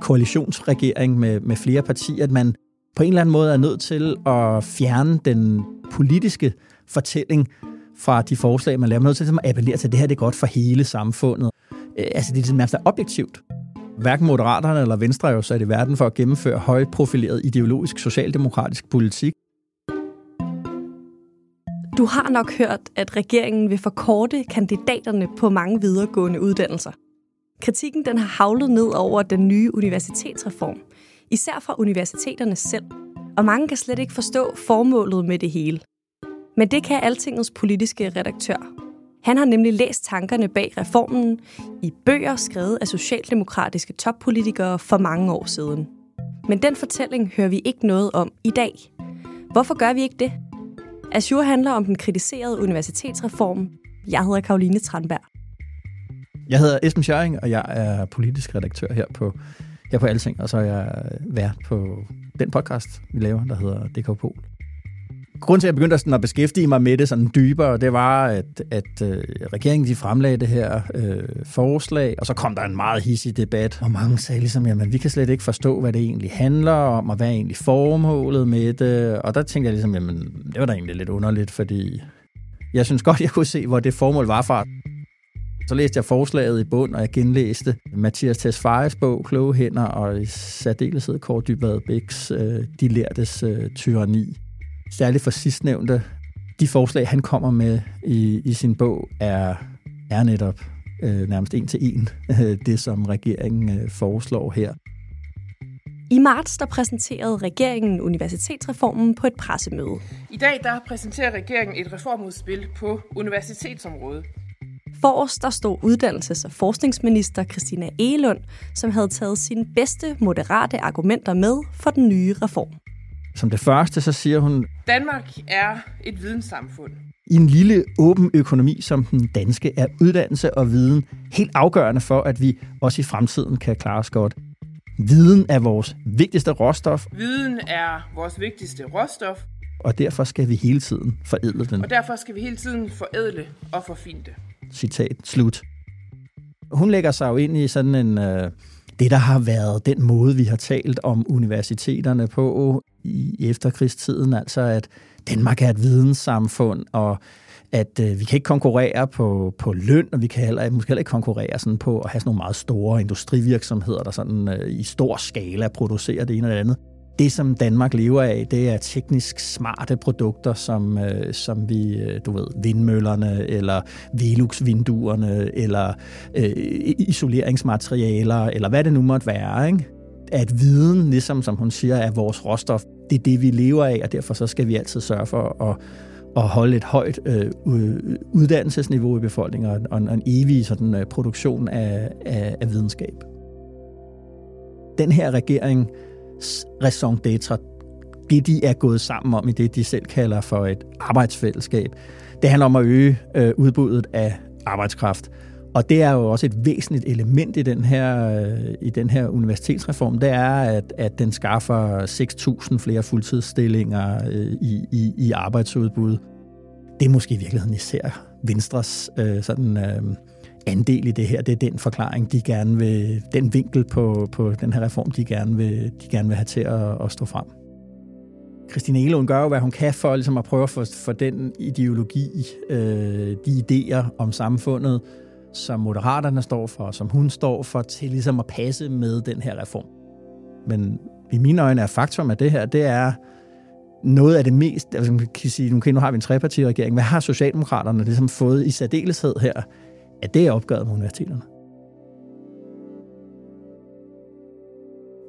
koalitionsregering med, med flere partier, at man på en eller anden måde er nødt til at fjerne den politiske fortælling fra de forslag, man laver. Man er nødt til ligesom at appellere til, at det her det er godt for hele samfundet. Øh, altså det er sådan nærmest objektivt. Hverken Moderaterne eller Venstre er jo sat i verden for at gennemføre højprofileret ideologisk socialdemokratisk politik. Du har nok hørt, at regeringen vil forkorte kandidaterne på mange videregående uddannelser. Kritikken den har havlet ned over den nye universitetsreform, især fra universiteterne selv. Og mange kan slet ikke forstå formålet med det hele. Men det kan Altingets politiske redaktør. Han har nemlig læst tankerne bag reformen i bøger skrevet af socialdemokratiske toppolitikere for mange år siden. Men den fortælling hører vi ikke noget om i dag. Hvorfor gør vi ikke det? Azure handler om den kritiserede universitetsreform. Jeg hedder Karoline Tranberg. Jeg hedder Esben Schøring, og jeg er politisk redaktør her på, her på Alting, og så er jeg vært på den podcast, vi laver, der hedder DK Pol. Grunden til, at jeg begyndte sådan at beskæftige mig med det sådan dybere, det var, at, at øh, regeringen de fremlagde det her øh, forslag, og så kom der en meget hissig debat, og mange sagde ligesom, jamen vi kan slet ikke forstå, hvad det egentlig handler om, og hvad er egentlig formålet med det, og der tænkte jeg ligesom, jamen det var da egentlig lidt underligt, fordi jeg synes godt, jeg kunne se, hvor det formål var fra. Så læste jeg forslaget i bund, og jeg genlæste Mathias Tesfayes bog, Kloge Hænder, og i særdeleshed Kåre Dybvad Bæks øh, De Lærtes øh, Tyranni. Særligt for sidstnævnte. De forslag, han kommer med i, i sin bog, er, er netop øh, nærmest en til en øh, det, som regeringen øh, foreslår her. I marts der præsenterede regeringen universitetsreformen på et pressemøde. I dag der præsenterer regeringen et reformudspil på universitetsområdet. Forrest der stod uddannelses- og forskningsminister Christina Egelund, som havde taget sine bedste moderate argumenter med for den nye reform. Som det første, så siger hun, Danmark er et videnssamfund. i en lille åben økonomi som den danske er uddannelse og viden helt afgørende for, at vi også i fremtiden kan klare os godt. Viden er vores vigtigste råstof, Viden er vores vigtigste råstof, og derfor skal vi hele tiden forædle den. og derfor skal vi hele tiden forædle og forfine det. Citat slut. Hun lægger sig jo ind i sådan en... Øh, det, der har været den måde, vi har talt om universiteterne på i efterkrigstiden, altså at Danmark er et videnssamfund, og at øh, vi kan ikke konkurrere på, på løn, og vi kan heller, måske heller ikke konkurrere sådan på at have sådan nogle meget store industrivirksomheder, der sådan øh, i stor skala producerer det ene eller det andet. Det, som Danmark lever af, det er teknisk smarte produkter, som, øh, som vi, øh, du ved, vindmøllerne, eller Velux-vinduerne, eller øh, isoleringsmaterialer, eller hvad det nu måtte være, ikke? At viden, ligesom som hun siger, er vores råstof. Det er det, vi lever af, og derfor så skal vi altid sørge for at, at holde et højt øh, uddannelsesniveau i befolkningen, og, og en evig sådan, øh, produktion af, af, af videnskab. Den her regering raison d'être, det de er gået sammen om i det, de selv kalder for et arbejdsfællesskab. Det handler om at øge øh, udbuddet af arbejdskraft. Og det er jo også et væsentligt element i den her, øh, i den her universitetsreform, det er, at, at den skaffer 6.000 flere fuldtidsstillinger øh, i, i, i arbejdsudbud. Det er måske i virkeligheden især Venstres øh, sådan, øh, andel i det her. Det er den forklaring, de gerne vil, den vinkel på, på den her reform, de gerne vil, de gerne vil have til at, at stå frem. Christine Elund gør jo, hvad hun kan for ligesom at prøve at få for den ideologi, øh, de idéer om samfundet, som Moderaterne står for, og som hun står for, til ligesom at passe med den her reform. Men i mine øjne er faktum, at det her, det er noget af det mest, altså man kan sige, okay, nu har vi en trepartiregering, hvad har Socialdemokraterne ligesom fået i særdeleshed her? Ja, det er opgøret med universiteterne.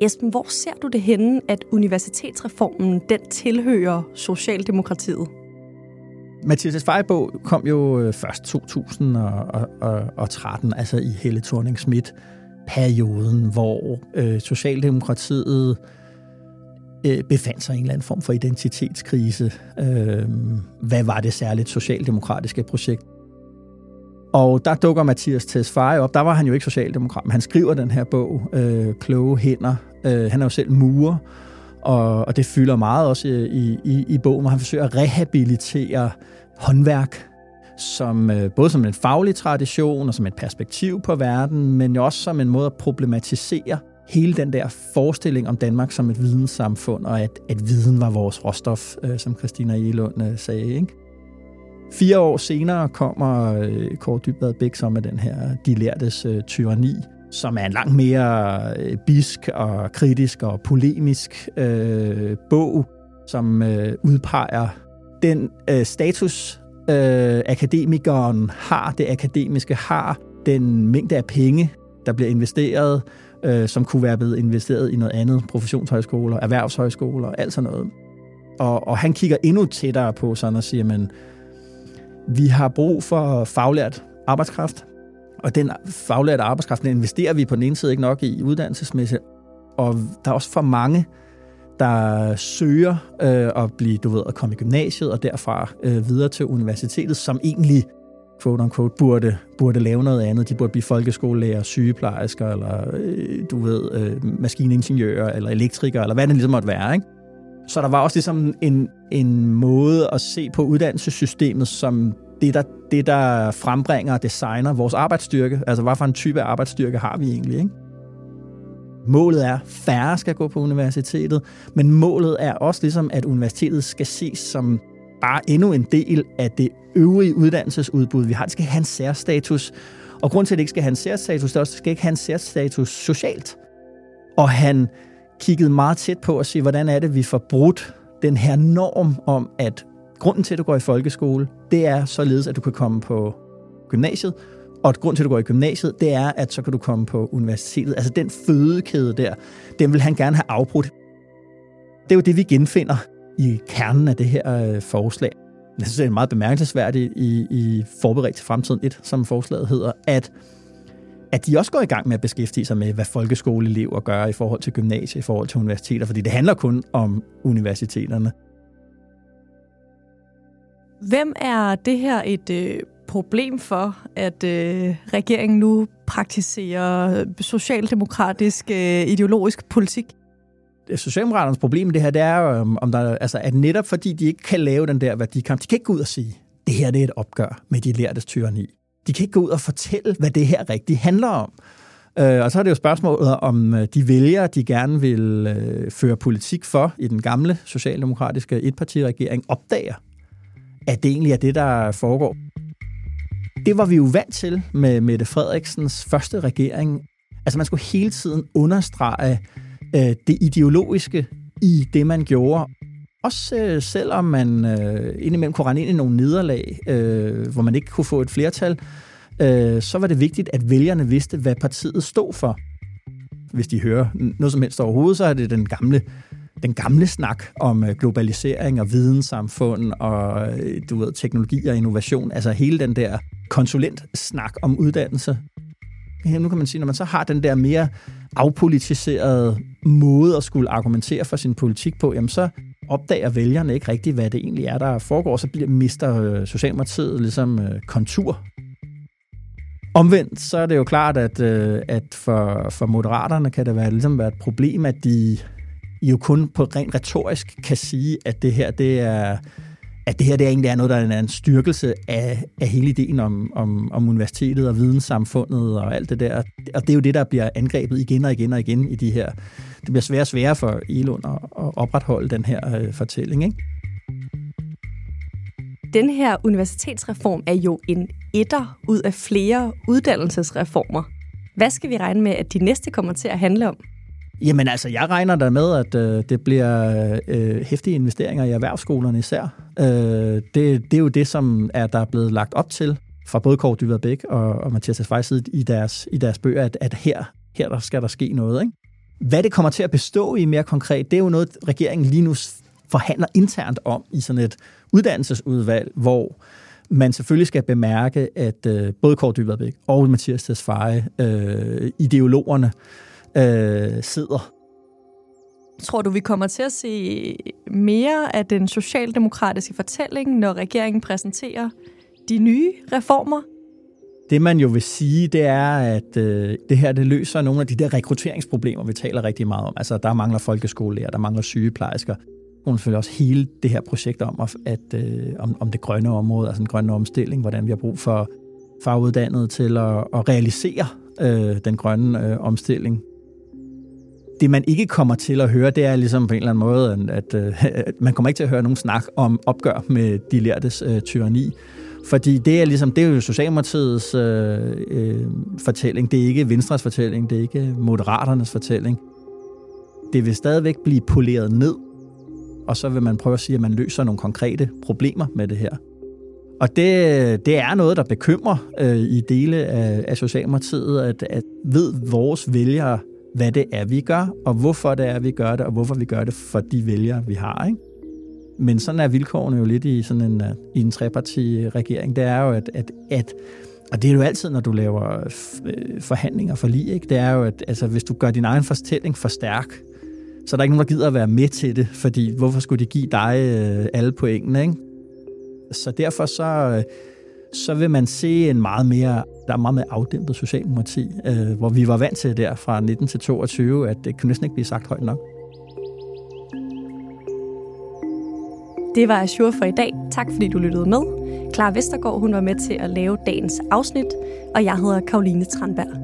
Esben, hvor ser du det henne, at universitetsreformen den tilhører Socialdemokratiet? Mathias Fejbog kom jo øh, først 2013, altså i Helle thorning schmidt perioden, hvor øh, Socialdemokratiet øh, befandt sig i en eller anden form for identitetskrise. Øh, hvad var det særligt socialdemokratiske projekt? Og der dukker Mathias Tesfaye op. Der var han jo ikke socialdemokrat, men han skriver den her bog, øh, Kloge Hænder. Øh, han er jo selv murer, og, og det fylder meget også øh, i, i, i bogen, hvor han forsøger at rehabilitere håndværk, som øh, både som en faglig tradition og som et perspektiv på verden, men jo også som en måde at problematisere hele den der forestilling om Danmark som et videnssamfund, og at, at viden var vores råstof, øh, som Christina Elund øh, sagde. Ikke? Fire år senere kommer øh, Kåre Dybvad Bæk så med den her De lærtes øh, tyranni, som er en langt mere øh, bisk og kritisk og polemisk øh, bog, som øh, udpeger den øh, status, øh, akademikeren har, det akademiske har, den mængde af penge, der bliver investeret, øh, som kunne være blevet investeret i noget andet, professionshøjskoler, erhvervshøjskoler, alt sådan noget. Og, og han kigger endnu tættere på sådan og siger, men vi har brug for faglært arbejdskraft, og den faglærte arbejdskraft, den investerer vi på den ene side ikke nok i uddannelsesmæssigt, og der er også for mange, der søger øh, at blive, du ved, at komme i gymnasiet og derfra øh, videre til universitetet, som egentlig quote unquote, burde, burde lave noget andet. De burde blive folkeskolelærer, sygeplejersker, eller øh, du ved, øh, maskiningeniører, eller elektrikere, eller hvad det ligesom måtte være. Ikke? Så der var også ligesom en, en måde at se på uddannelsessystemet som det der, det, der frembringer og designer vores arbejdsstyrke. Altså, hvad for en type af arbejdsstyrke har vi egentlig, ikke? Målet er, at færre skal gå på universitetet, men målet er også ligesom, at universitetet skal ses som bare endnu en del af det øvrige uddannelsesudbud, vi har. Det skal have en særstatus. Og grund til, at det ikke skal have en særstatus, det, er også, det skal ikke have en særstatus socialt. Og han kiggede meget tæt på at se, hvordan er det, vi får brudt den her norm om, at grunden til, at du går i folkeskole, det er således, at du kan komme på gymnasiet, og at grund til, at du går i gymnasiet, det er, at så kan du komme på universitetet. Altså den fødekæde der, den vil han gerne have afbrudt. Det er jo det, vi genfinder i kernen af det her øh, forslag. Jeg synes, det er meget bemærkelsesværdigt i, i Forberedt til fremtiden 1, som forslaget hedder, at at de også går i gang med at beskæftige sig med, hvad folkeskoleelever gør i forhold til gymnasiet, i forhold til universiteter, fordi det handler kun om universiteterne. Hvem er det her et øh, problem for, at øh, regeringen nu praktiserer socialdemokratisk øh, ideologisk politik? Socialdemokraternes problem med det her, det er, om der, altså, at netop fordi de ikke kan lave den der værdikamp, de kan ikke gå ud og sige, det her det er et opgør med de lærtes tyranni. De kan ikke gå ud og fortælle, hvad det her rigtigt handler om. Øh, og så er det jo spørgsmålet, om øh, de vælger, de gerne vil øh, føre politik for i den gamle socialdemokratiske etpartiregering, opdager, at det egentlig er det, der foregår. Det var vi jo vant til med Mette Frederiksens første regering. Altså man skulle hele tiden understrege øh, det ideologiske i det, man gjorde. Også øh, selvom man øh, indimellem kunne rende ind i nogle nederlag, øh, hvor man ikke kunne få et flertal, øh, så var det vigtigt, at vælgerne vidste, hvad partiet stod for. Hvis de hører noget som helst overhovedet, så er det den gamle den gamle snak om øh, globalisering og videnssamfund og øh, du ved, teknologi og innovation, altså hele den der konsulentsnak om uddannelse. Nu kan man sige, når man så har den der mere afpolitiserede måde at skulle argumentere for sin politik på, jamen så opdager vælgerne ikke rigtigt, hvad det egentlig er, der foregår, så bliver, mister øh, Socialdemokratiet ligesom øh, kontur. Omvendt så er det jo klart, at, øh, at for, for moderaterne kan det være, ligesom være et problem, at de jo kun på rent retorisk kan sige, at det her, det er, at det her det egentlig er noget, der er en styrkelse af, af hele ideen om, om, om universitetet og videnssamfundet og alt det der. Og det er jo det, der bliver angrebet igen og igen og igen i de her. Det bliver sværere og sværere for Elund at, at opretholde den her øh, fortælling. Ikke? Den her universitetsreform er jo en etter ud af flere uddannelsesreformer. Hvad skal vi regne med, at de næste kommer til at handle om? Jamen altså, jeg regner der med, at øh, det bliver øh, hæftige investeringer i erhvervsskolerne især. Øh, det, det er jo det, som er der er blevet lagt op til fra både Kåre Dyved Bæk og, og Mathias Svejsid i deres, i deres bøger, at, at her, her der skal der ske noget. Ikke? Hvad det kommer til at bestå i mere konkret, det er jo noget, regeringen lige nu forhandler internt om i sådan et uddannelsesudvalg, hvor man selvfølgelig skal bemærke, at øh, både Kåre Dyberbæk og Mathias Tesfaye, øh, ideologerne, øh, sidder. Tror du, vi kommer til at se mere af den socialdemokratiske fortælling, når regeringen præsenterer de nye reformer? Det man jo vil sige, det er, at øh, det her det løser nogle af de der rekrutteringsproblemer, vi taler rigtig meget om. Altså, der mangler folkeskolelærer, der mangler sygeplejersker. Og selvfølgelig også hele det her projekt om, at, øh, om, om det grønne område, altså den grønne omstilling, hvordan vi har brug for faguddannede til at, at realisere øh, den grønne øh, omstilling. Det, man ikke kommer til at høre, det er ligesom på en eller anden måde, at, øh, at man kommer ikke til at høre nogen snak om opgør med de lærtes øh, tyranni. Fordi det er, ligesom, det er jo Socialdemokratiets øh, øh, fortælling, det er ikke Venstres fortælling, det er ikke Moderaternes fortælling. Det vil stadigvæk blive poleret ned, og så vil man prøve at sige, at man løser nogle konkrete problemer med det her. Og det, det er noget, der bekymrer øh, i dele af, af Socialdemokratiet, at, at ved vores vælgere, hvad det er, vi gør, og hvorfor det er, vi gør det, og hvorfor vi gør det for de vælgere, vi har. Ikke? Men sådan er vilkårene jo lidt i sådan en, øh, i en treparti-regering. Det er jo, at, at, at og det er jo altid, når du laver øh, forhandlinger for lige, ikke? det er jo, at altså, hvis du gør din egen fortælling for stærk, så er der ikke nogen, der gider at være med til det, fordi hvorfor skulle de give dig øh, alle pointene, ikke? Så derfor så, så vil man se en meget mere, der er meget med afdæmpet socialdemokrati, øh, hvor vi var vant til der fra 19 til 22, at det kunne næsten ikke blive sagt højt nok. Det var Azure for i dag. Tak fordi du lyttede med. Clara Vestergaard hun var med til at lave dagens afsnit, og jeg hedder Karoline Tranberg.